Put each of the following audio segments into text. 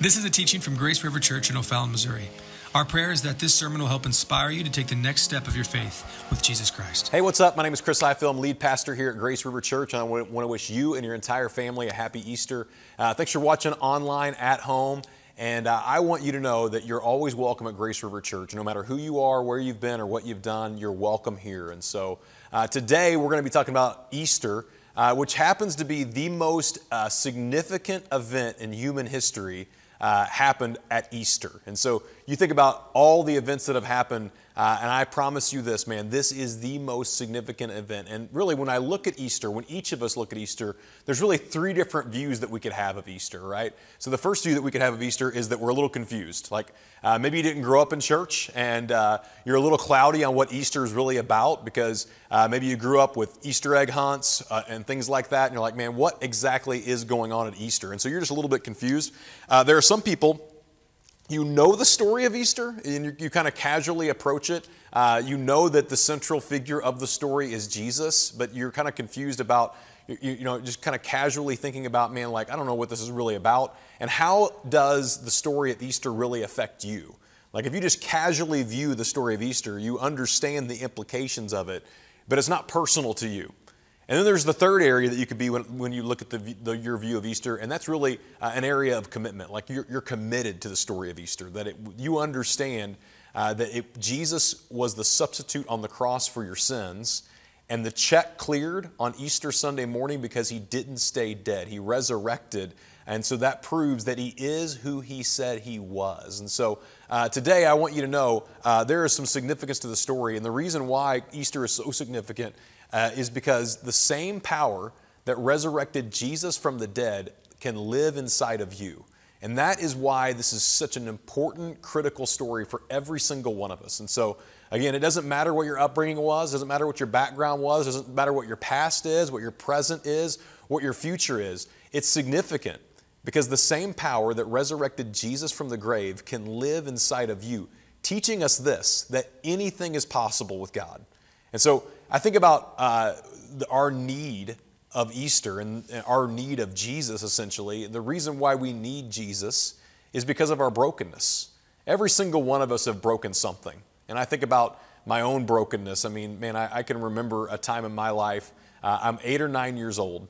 This is a teaching from Grace River Church in O'Fallon, Missouri. Our prayer is that this sermon will help inspire you to take the next step of your faith with Jesus Christ. Hey, what's up? My name is Chris. I'm lead pastor here at Grace River Church. I want to wish you and your entire family a happy Easter. Uh, thanks for watching online at home. And uh, I want you to know that you're always welcome at Grace River Church. No matter who you are, where you've been, or what you've done, you're welcome here. And so uh, today we're going to be talking about Easter, uh, which happens to be the most uh, significant event in human history uh, happened at Easter. And so you think about all the events that have happened, uh, and I promise you this, man, this is the most significant event. And really, when I look at Easter, when each of us look at Easter, there's really three different views that we could have of Easter, right? So the first view that we could have of Easter is that we're a little confused. Like uh, maybe you didn't grow up in church and uh, you're a little cloudy on what Easter is really about because uh, maybe you grew up with Easter egg hunts uh, and things like that, and you're like, man, what exactly is going on at Easter? And so you're just a little bit confused. Uh, there are some people you know the story of Easter and you, you kind of casually approach it. Uh, you know that the central figure of the story is Jesus, but you're kind of confused about, you, you, know, just kind of casually thinking about, man, like, I don't know what this is really about. And how does the story of Easter really affect you? Like, if you just casually view the story of Easter, you understand the implications of it, but it's not personal to you. And then there's the third area that you could be when, when you look at the, the, your view of Easter, and that's really uh, an area of commitment. Like you're, you're, committed to the story of Easter, that it, you understand uh, that it, Jesus was the substitute on the cross for your sins, and the check cleared on Easter Sunday morning because he didn't stay dead. He resurrected. And so that proves that he is who he said he was. And so uh, today I want you to know uh, there is some significance to the story. And the reason why Easter is so significant uh, is because the same power that resurrected Jesus from the dead can live inside of you. And that is why this is such an important, critical story for every single one of us. And so, again, it doesn't matter what your upbringing was, doesn't matter what your background was, doesn't matter what your past is, what your present is, what your future is. It's significant because the same power that resurrected Jesus from the grave can live inside of you, teaching us this that anything is possible with God. And so, I think about uh, our need of Easter and our need of Jesus, essentially. The reason why we need Jesus is because of our brokenness. Every single one of us have broken something. And I think about my own brokenness. I mean, man, I, I can remember a time in my life. Uh, I'm eight or nine years old,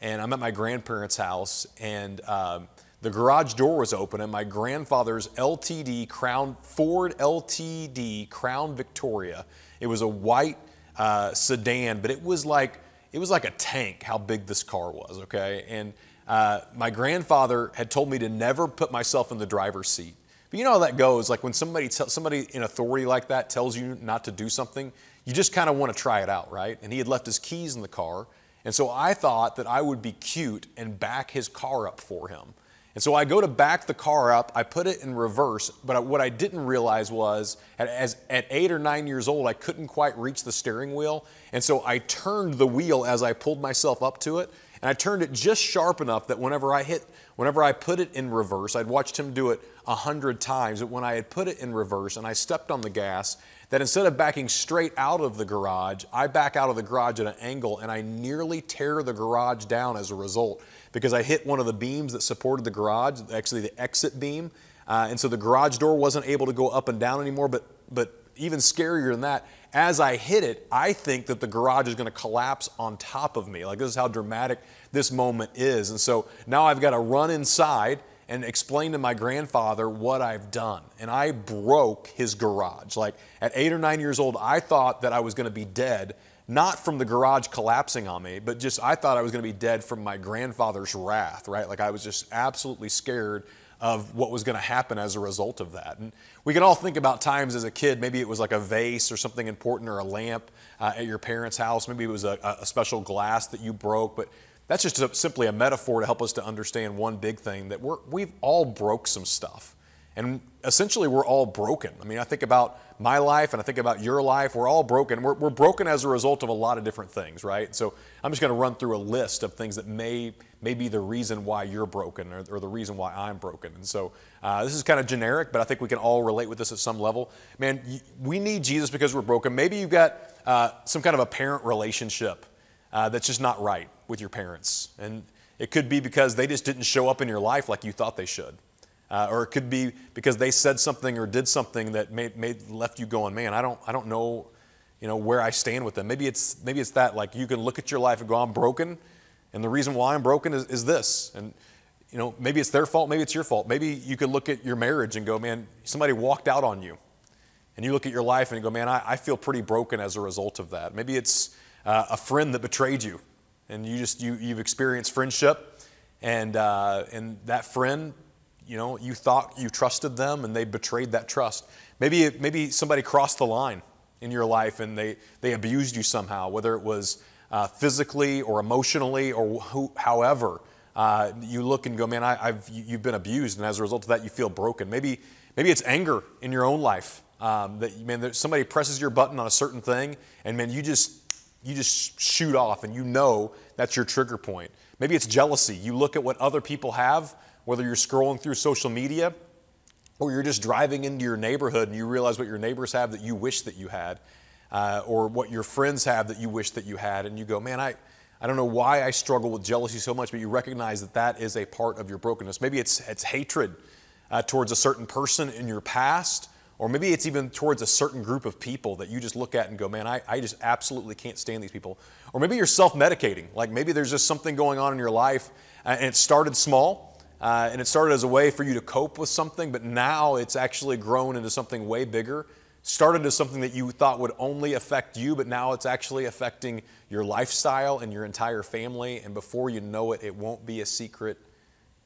and I'm at my grandparents' house, and um, the garage door was open, and my grandfather's LTD Crown Ford LTD Crown Victoria. It was a white uh, sedan, but it was like it was like a tank how big this car was. Okay, and uh, my grandfather had told me to never put myself in the driver's seat. But you know how that goes. Like when somebody somebody in authority like that tells you not to do something, you just kind of want to try it out, right? And he had left his keys in the car, and so I thought that I would be cute and back his car up for him. And so I go to back the car up, I put it in reverse, but what I didn't realize was at, as, at eight or nine years old, I couldn't quite reach the steering wheel. And so I turned the wheel as I pulled myself up to it. And I turned it just sharp enough that whenever I hit, whenever I put it in reverse, I'd watched him do it a hundred times, but when I had put it in reverse and I stepped on the gas, that instead of backing straight out of the garage, I back out of the garage at an angle and I nearly tear the garage down as a result because I hit one of the beams that supported the garage, actually the exit beam. Uh, and so the garage door wasn't able to go up and down anymore. But, but even scarier than that, as I hit it, I think that the garage is going to collapse on top of me. Like this is how dramatic this moment is. And so now I've got to run inside and explain to my grandfather what I've done. And I broke his garage. Like at eight or nine years old, I thought that I was going to be dead not from the garage collapsing on me, but just I thought I was going to be dead from my grandfather's wrath, right? Like I was just absolutely scared of what was going to happen as a result of that. And we can all think about times as a kid, maybe it was like a vase or something important or a lamp uh, at your parents' house. Maybe it was a, a special glass that you broke, but that's just a, simply a metaphor to help us to understand one big thing that we're, we've all broke some stuff. And essentially, we're all broken. I mean, I think about my life and I think about your life. We're all broken. We're, we're broken as a result of a lot of different things, right? So I'm just going to run through a list of things that may, may be the reason why you're broken or, or the reason why I'm broken. And so uh, this is kind of generic, but I think we can all relate with this at some level. Man, we need Jesus because we're broken. Maybe you've got uh, some kind of a parent relationship uh, that's just not right with your parents. And it could be because they just didn't show up in your life like you thought they should. Uh, or it could be because they said something or did something that made, made left you going, man, I don't, I don't know, you know, where I stand with them. Maybe it's, maybe it's that, like you can look at your life and go, I'm broken, and the reason why I'm broken is, is this. And, you know, maybe it's their fault, maybe it's your fault. Maybe you could look at your marriage and go, man, somebody walked out on you. And you look at your life and you go, man, I, I feel pretty broken as a result of that. Maybe it's uh, a friend that betrayed you, and you just, you, you've experienced friendship, and, uh, and that friend, you know, you thought you trusted them and they betrayed that trust. Maybe, maybe somebody crossed the line in your life and they, they abused you somehow, whether it was uh, physically or emotionally or who, however, uh, you look and go, man, I, have you've been abused, and as a result of that, you feel broken. Maybe, maybe it's anger in your own life. Um, that man, somebody presses your button on a certain thing, and man, you just you just shoot off, and you know that's your trigger point. Maybe it's jealousy. You look at what other people have, whether you're scrolling through social media, or you're just driving into your neighborhood and you realize what your neighbors have that you wish that you had uh, or what your friends have that you wish that you had, and you go, man, I, I don't know why I struggle with jealousy so much, but you recognize that that is a part of your brokenness. Maybe it's, it's hatred uh, towards a certain person in your past, or maybe it's even towards a certain group of people that you just look at and go, man, I, I just absolutely can't stand these people. Or maybe you're self medicating. Like maybe there's just something going on in your life, uh, and it started small, uh, and it started as a way for you to cope with something, but now it's actually grown into something way bigger started as something that you thought would only affect you, but now it's actually affecting your lifestyle and your entire family. And before you know it, it won't be a secret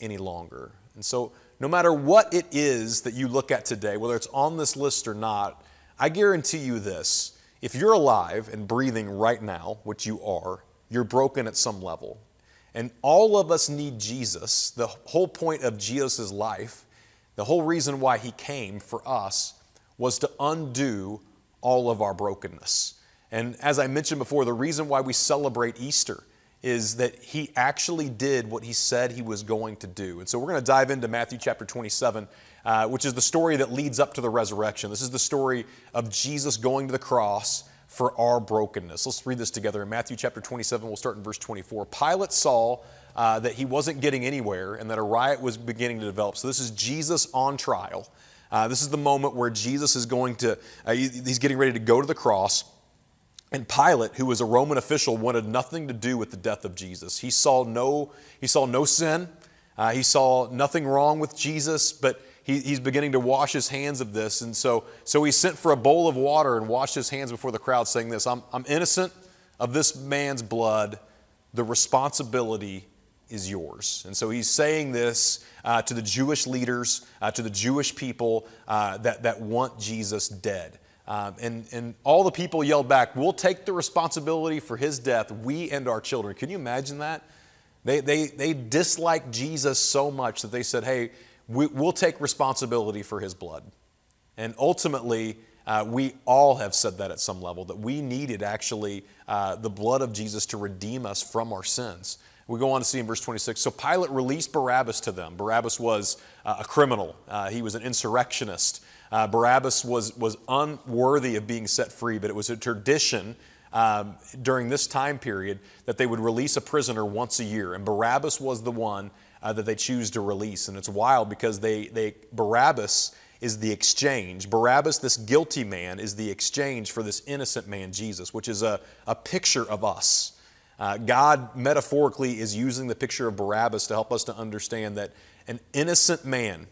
any longer. And so, no matter what it is that you look at today, whether it's on this list or not, I guarantee you this if you're alive and breathing right now, which you are, you're broken at some level. And all of us need Jesus. The whole point of Jesus' life, the whole reason why he came for us was to undo all of our brokenness. And as I mentioned before, the reason why we celebrate Easter is that he actually did what he said he was going to do. And so we're going to dive into Matthew chapter 27, uh, which is the story that leads up to the resurrection. This is the story of Jesus going to the cross for our brokenness. Let's read this together in Matthew chapter 27. We'll start in verse 24. Pilate saw uh, that he wasn't getting anywhere and that a riot was beginning to develop. So this is Jesus on trial. Uh, this is the moment where Jesus is going to, uh, he's getting ready to go to the cross. And Pilate, who was a Roman official, wanted nothing to do with the death of Jesus. He saw no, he saw no sin. Uh, he saw nothing wrong with Jesus, but he, he's beginning to wash his hands of this. And so, so he sent for a bowl of water and washed his hands before the crowd, saying this I'm, I'm innocent of this man's blood. The responsibility is yours. And so he's saying this uh, to the Jewish leaders, uh, to the Jewish people uh, that, that want Jesus dead. Um, and, and all the people yelled back, We'll take the responsibility for his death, we and our children. Can you imagine that? They, they, they disliked Jesus so much that they said, Hey, we, will take responsibility for his blood. And ultimately, uh, we all have said that at some level, that we needed actually uh, the blood of Jesus to redeem us from our sins. We go on to see in verse 26. So Pilate released Barabbas to them. Barabbas was uh, a criminal, uh, he was an insurrectionist. Uh, Barabbas was, was unworthy of being set free, but it was a tradition um, during this time period that they would release a prisoner once a year. And Barabbas was the one uh, that they choose to release. And it's wild because they, they Barabbas is the exchange. Barabbas, this guilty man, is the exchange for this innocent man, Jesus, which is a, a picture of us. Uh, God metaphorically is using the picture of Barabbas to help us to understand that an innocent man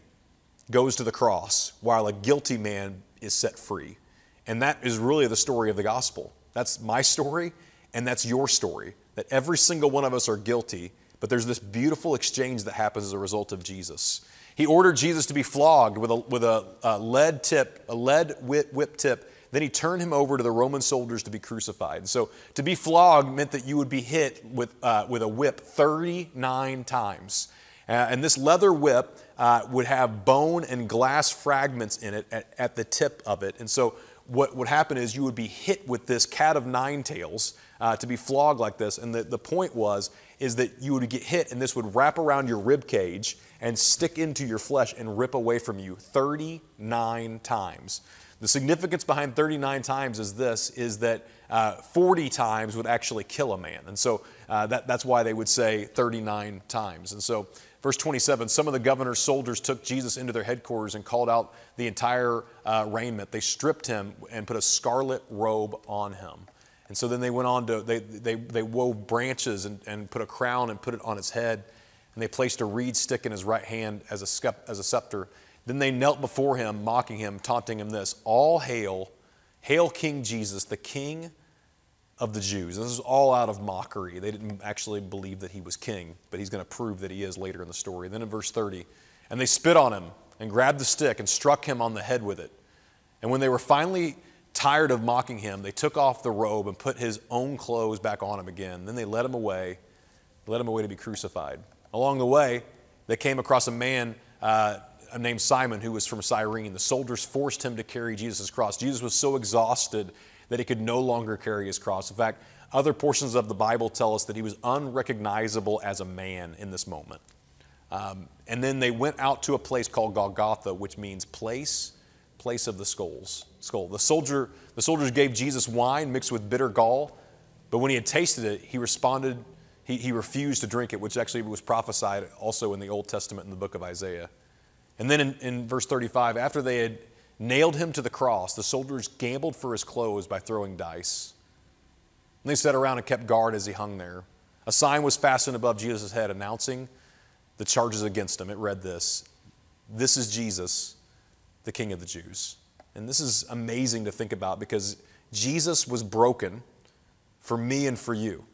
goes to the cross while a guilty man is set free. And that is really the story of the gospel. That's my story, and that's your story. That every single one of us are guilty, but there's this beautiful exchange that happens as a result of Jesus. He ordered Jesus to be flogged with a, with a, a lead tip, a lead whip, whip tip then he turned him over to the Roman soldiers to be crucified. And so to be flogged meant that you would be hit with, uh, with a whip 39 times. Uh, and this leather whip uh, would have bone and glass fragments in it at, at, the tip of it. And so what would happen is you would be hit with this cat of nine tails uh, to be flogged like this. And the, the point was is that you would get hit and this would wrap around your rib cage and stick into your flesh and rip away from you 39 times. The significance behind 39 times is this, is that uh, 40 times would actually kill a man. And so uh, that, that's why they would say 39 times. And so Verse 27 Some of the governor's soldiers took Jesus into their headquarters and called out the entire uh, raiment. They stripped him and put a scarlet robe on him. And so then they went on to, they, they, they wove branches and, and put a crown and put it on his head. And they placed a reed stick in his right hand as a, as a scepter. Then they knelt before him, mocking him, taunting him this All hail, hail King Jesus, the King of the Jews. This is all out of mockery. They didn't actually believe that he was king, but he's going to prove that he is later in the story. Then in verse 30, and they spit on him and grabbed the stick and struck him on the head with it. And when they were finally tired of mocking him, they took off the robe and put his own clothes back on him again. Then they led him away, led him away to be crucified. Along the way, they came across a man uh, named Simon who was from Cyrene. The soldiers forced him to carry Jesus' cross. Jesus was so exhausted that he could no longer carry his cross. In fact, other portions of the Bible tell us that he was unrecognizable as a man in this moment. Um, and then they went out to a place called Golgotha, which means place, place of the skulls. Skull. The soldier, the soldiers gave Jesus wine mixed with bitter gall, but when he had tasted it, he responded. He, he refused to drink it, which actually was prophesied also in the Old Testament in the book of Isaiah. And then in, in verse 35, after they had nailed him to the cross, the soldiers gambled for his clothes by throwing dice. And they sat around and kept guard as he hung there. A sign was fastened above Jesus' head announcing the charges against him. It read this This is Jesus, the King of the Jews. And this is amazing to think about because Jesus was broken for me and for you.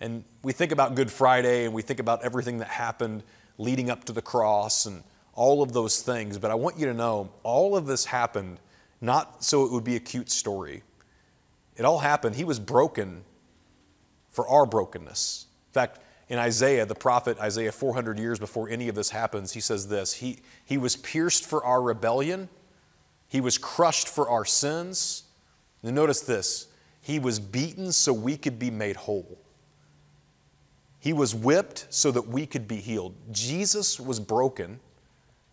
And we think about Good Friday and we think about everything that happened leading up to the cross and all of those things. But I want you to know all of this happened not so it would be a cute story. It all happened. He was broken for our brokenness. In fact, in Isaiah, the prophet Isaiah, 400 years before any of this happens, he says this He, he was pierced for our rebellion, He was crushed for our sins. And notice this He was beaten so we could be made whole. He was whipped so that we could be healed. Jesus was broken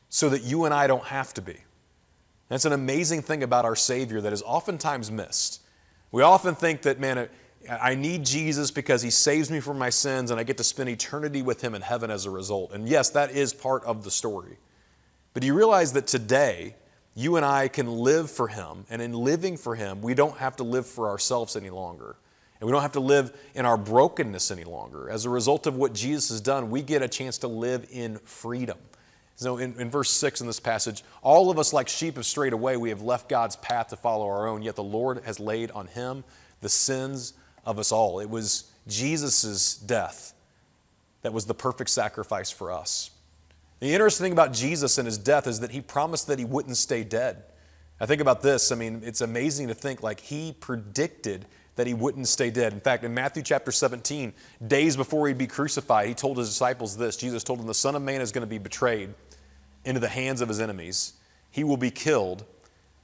so that you and I don't have to be. That's an amazing thing about our Savior that is oftentimes missed. We often think that, man, I need Jesus because he saves me from my sins and I get to spend eternity with him in heaven as a result. And yes, that is part of the story. But do you realize that today, you and I can live for him, and in living for him, we don't have to live for ourselves any longer. And we don't have to live in our brokenness any longer. As a result of what Jesus has done, we get a chance to live in freedom. So in, in verse 6 in this passage, all of us like sheep have strayed away. We have left God's path to follow our own, yet the Lord has laid on him the sins of us all. It was Jesus' death that was the perfect sacrifice for us. The interesting thing about Jesus and his death is that he promised that he wouldn't stay dead. I think about this. I mean, it's amazing to think like he predicted that he wouldn't stay dead. In fact, in Matthew chapter 17, days before he'd be crucified, he told his disciples this Jesus told them, The Son of Man is going to be betrayed into the hands of his enemies. He will be killed,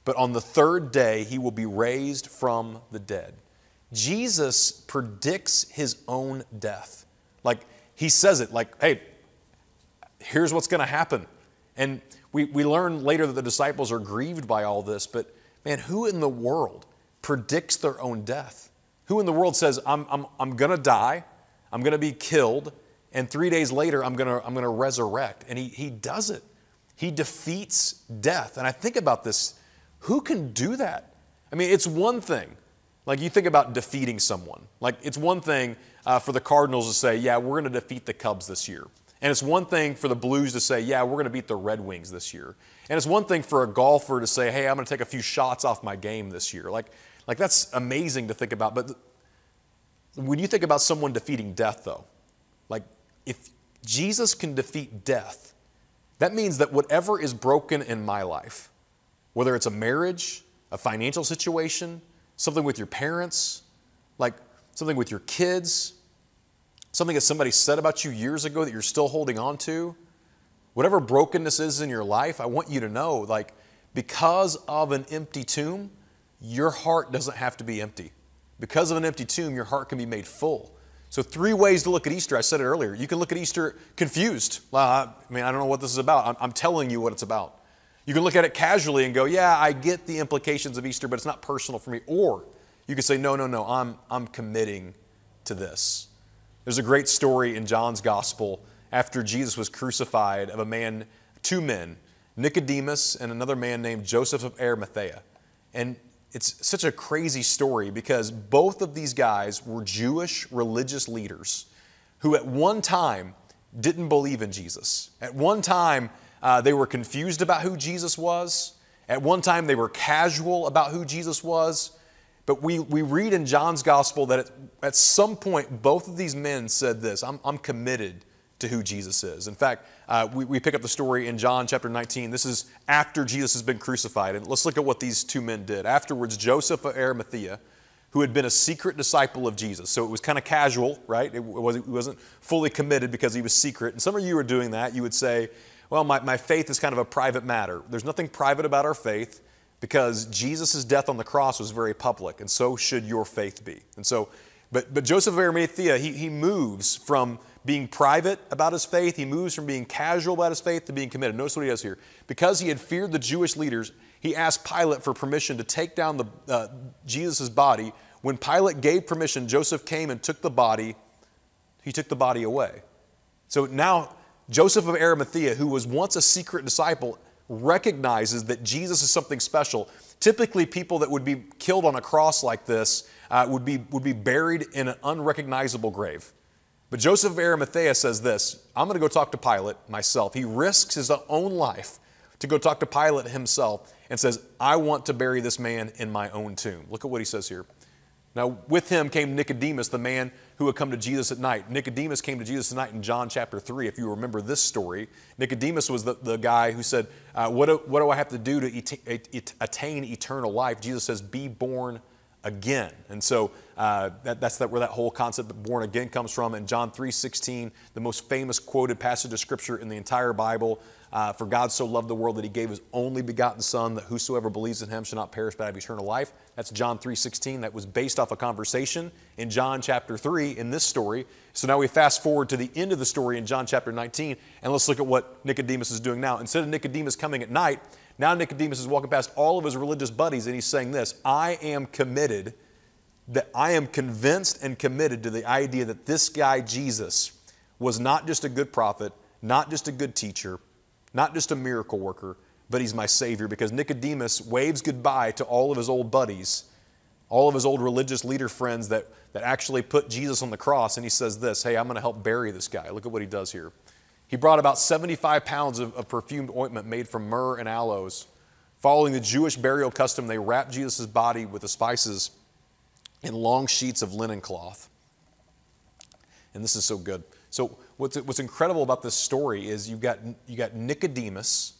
but on the third day he will be raised from the dead. Jesus predicts his own death. Like he says it, like, hey, here's what's going to happen. And we, we learn later that the disciples are grieved by all this, but man, who in the world predicts their own death? Who in the world says, I'm, I'm, I'm going to die, I'm going to be killed, and three days later I'm going to I'm going to resurrect? And he, he does it. He defeats death. And I think about this who can do that? I mean, it's one thing. Like you think about defeating someone. Like it's one thing uh, for the Cardinals to say, yeah, we're going to defeat the Cubs this year. And it's one thing for the Blues to say, yeah, we're going to beat the Red Wings this year. And it's one thing for a golfer to say, hey, I'm going to take a few shots off my game this year. Like, like that's amazing to think about. But when you think about someone defeating death, though, like if Jesus can defeat death, that means that whatever is broken in my life, whether it's a marriage, a financial situation, something with your parents, like something with your kids, something that somebody said about you years ago that you're still holding on to, whatever brokenness is in your life, I want you to know like because of an empty tomb, your heart doesn't have to be empty. Because of an empty tomb, your heart can be made full. So, three ways to look at Easter. I said it earlier. You can look at Easter confused. Well, I mean, I don't know what this is about. I'm, I'm, telling you what it's about. You can look at it casually and go, yeah, I get the implications of Easter, but it's not personal for me. Or you can say, no, no, no, I'm, I'm committing to this. There's a great story in John's gospel after Jesus was crucified of a man, two men, Nicodemus and another man named Joseph of Arimathea. And it's such a crazy story because both of these guys were Jewish religious leaders who at one time didn't believe in Jesus. At one time, uh, they were confused about who Jesus was. At one time, they were casual about who Jesus was. But we, we read in John's gospel that at, at some point, both of these men said this I'm, I'm committed to who Jesus is. In fact, uh, we, we pick up the story in John chapter 19. This is after Jesus has been crucified. And let's look at what these two men did. Afterwards, Joseph of Arimathea, who had been a secret disciple of Jesus. So it was kind of casual, right? It, wasn't, it wasn't fully committed because he was secret. And some of you are doing that. You would say, well, my, my faith is kind of a private matter. There's nothing private about our faith because Jesus' death on the cross was very public, and so should your faith be. And so, but, but Joseph of Arimathea, he, he moves from being private about his faith, he moves from being casual about his faith to being committed. Notice what he does here. Because he had feared the Jewish leaders, he asked Pilate for permission to take down the, uh, Jesus' body. When Pilate gave permission, Joseph came and took the body, he took the body away. So now, Joseph of Arimathea, who was once a secret disciple, recognizes that Jesus is something special. Typically, people that would be killed on a cross like this uh, would, be, would be buried in an unrecognizable grave. But Joseph of Arimathea says this I'm going to go talk to Pilate myself. He risks his own life to go talk to Pilate himself and says, I want to bury this man in my own tomb. Look at what he says here. Now, with him came Nicodemus, the man who had come to Jesus at night. Nicodemus came to Jesus at night in John chapter 3, if you remember this story. Nicodemus was the, the guy who said, uh, what, do, what do I have to do to et- et- attain eternal life? Jesus says, Be born again. And so uh, that, that's that, where that whole concept of born again comes from. In John 3.16, the most famous quoted passage of Scripture in the entire Bible, uh, for God so loved the world that he gave his only begotten Son, that whosoever believes in him shall not perish but have eternal life. That's John 3.16. That was based off a conversation in John chapter 3 in this story. So now we fast forward to the end of the story in John chapter 19, and let's look at what Nicodemus is doing now. Instead of Nicodemus coming at night, now Nicodemus is walking past all of his religious buddies and he's saying this I am committed, that I am convinced and committed to the idea that this guy, Jesus, was not just a good prophet, not just a good teacher, not just a miracle worker, but he's my Savior because Nicodemus waves goodbye to all of his old buddies, all of his old religious leader friends that, that actually put Jesus on the cross, and he says this Hey, I'm going to help bury this guy. Look at what he does here. He brought about 75 pounds of, of perfumed ointment made from myrrh and aloes. Following the Jewish burial custom, they wrapped Jesus' body with the spices in long sheets of linen cloth. And this is so good. So, what's, what's incredible about this story is you've got, you got Nicodemus,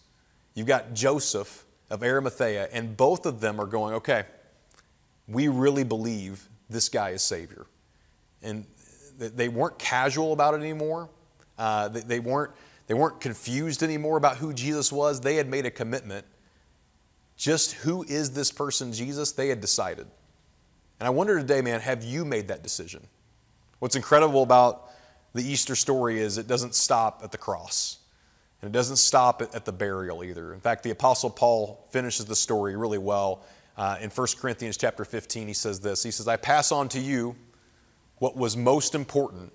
you've got Joseph of Arimathea, and both of them are going, okay, we really believe this guy is Savior. And they weren't casual about it anymore. Uh, they, they, weren't, they weren't confused anymore about who Jesus was. They had made a commitment. Just who is this person, Jesus? They had decided. And I wonder today, man, have you made that decision? What's incredible about the Easter story is it doesn't stop at the cross. And it doesn't stop at, the burial either. In fact, the Apostle Paul finishes the story really well. Uh, in 1 Corinthians chapter 15, he says this He says, I pass on to you what was most important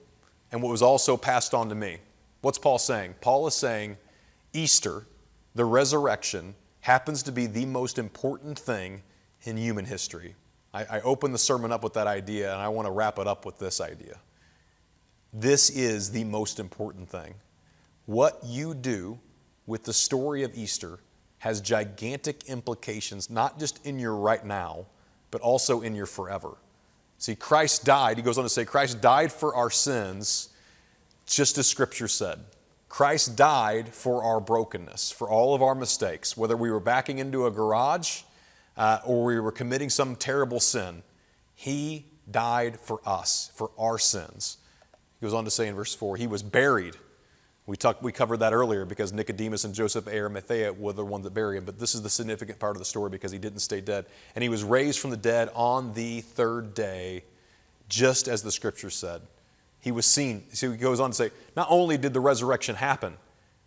and what was also passed on to me. What's Paul saying? Paul is saying Easter, the resurrection, happens to be the most important thing in human history. I, I opened the sermon up with that idea, and I want to wrap it up with this idea. This is the most important thing. What you do with the story of Easter has gigantic implications, not just in your right now, but also in your forever. See, Christ died, he goes on to say, Christ died for our sins, just as Scripture said. Christ died for our brokenness, for all of our mistakes, whether we were backing into a garage uh, or we were committing some terrible sin. He died for us, for our sins. He goes on to say in verse 4 He was buried. We, talked, we covered that earlier because Nicodemus and Joseph Arimathea were the ones that buried him. But this is the significant part of the story because he didn't stay dead. And he was raised from the dead on the third day, just as the scripture said. He was seen. So he goes on to say, not only did the resurrection happen,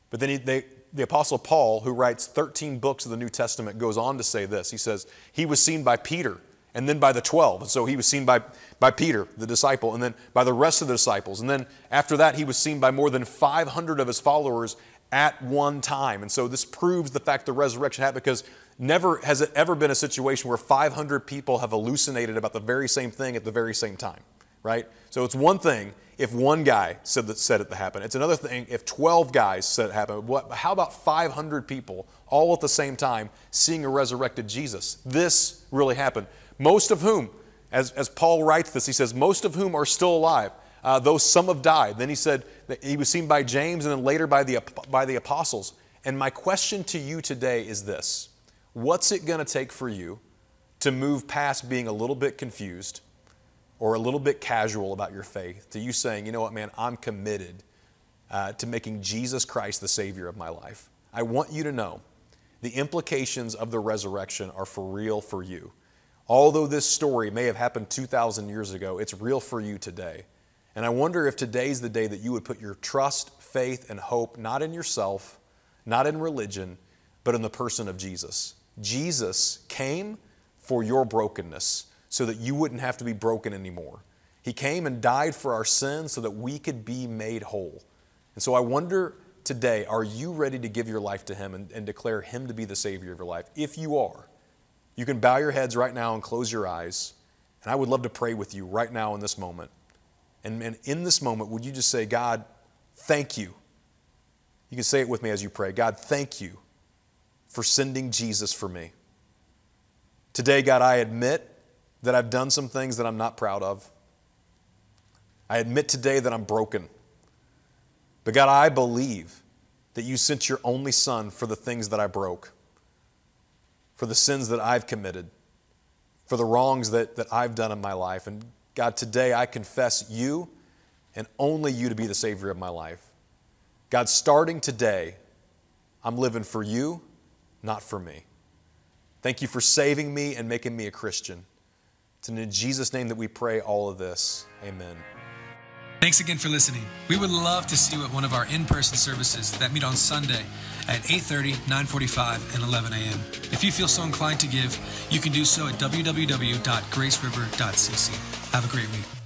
but then he, they, the Apostle Paul, who writes 13 books of the New Testament, goes on to say this. He says, He was seen by Peter and then by the 12. And so he was seen by, by Peter, the disciple, and then by the rest of the disciples. And then after that, he was seen by more than 500 of his followers at one time. And so this proves the fact the resurrection happened because never has it ever been a situation where 500 people have hallucinated about the very same thing at the very same time, right? So it's one thing if one guy said, that, said it to happen. It's another thing if 12 guys said it happened. What, how about 500 people all at the same time seeing a resurrected Jesus? This really happened. Most of whom, as, as Paul writes this, he says, most of whom are still alive, uh, though some have died. Then he said that he was seen by James and then later by the, by the apostles. And my question to you today is this What's it going to take for you to move past being a little bit confused? Or a little bit casual about your faith to you saying, you know what, man, I'm committed uh, to making Jesus Christ the Savior of my life. I want you to know the implications of the resurrection are for real for you. Although this story may have happened 2,000 years ago, it's real for you today. And I wonder if today's the day that you would put your trust, faith, and hope not in yourself, not in religion, but in the person of Jesus. Jesus came for your brokenness so that you wouldn't have to be broken anymore. He came and died for our sins so that we could be made whole. And so I wonder today, are you ready to give your life to Him and, and declare Him to be the Savior of your life? If you are, you can bow your heads right now and close your eyes. And I would love to pray with you right now in this moment. And, and in this moment, would you just say, God, thank you? You can say it with me as you pray. God, thank you for sending Jesus for me. Today, God, I admit that I've done some things that I'm not proud of. I admit today that I'm broken. But God, I believe that you sent your only son for the things that I broke, for the sins that I've committed, for the wrongs that, that I've done in my life. And God, today I confess you and only you to be the Savior of my life. God, starting today, I'm living for you, not for me. Thank you for saving me and making me a Christian. It's in Jesus' name that we pray all of this. Amen. Thanks again for listening. We would love to see you at one of our in-person services that meet on Sunday at 8:30, 9:45, and 11 a.m. If you feel so inclined to give, you can do so at www.graceriver.cc. Have a great week.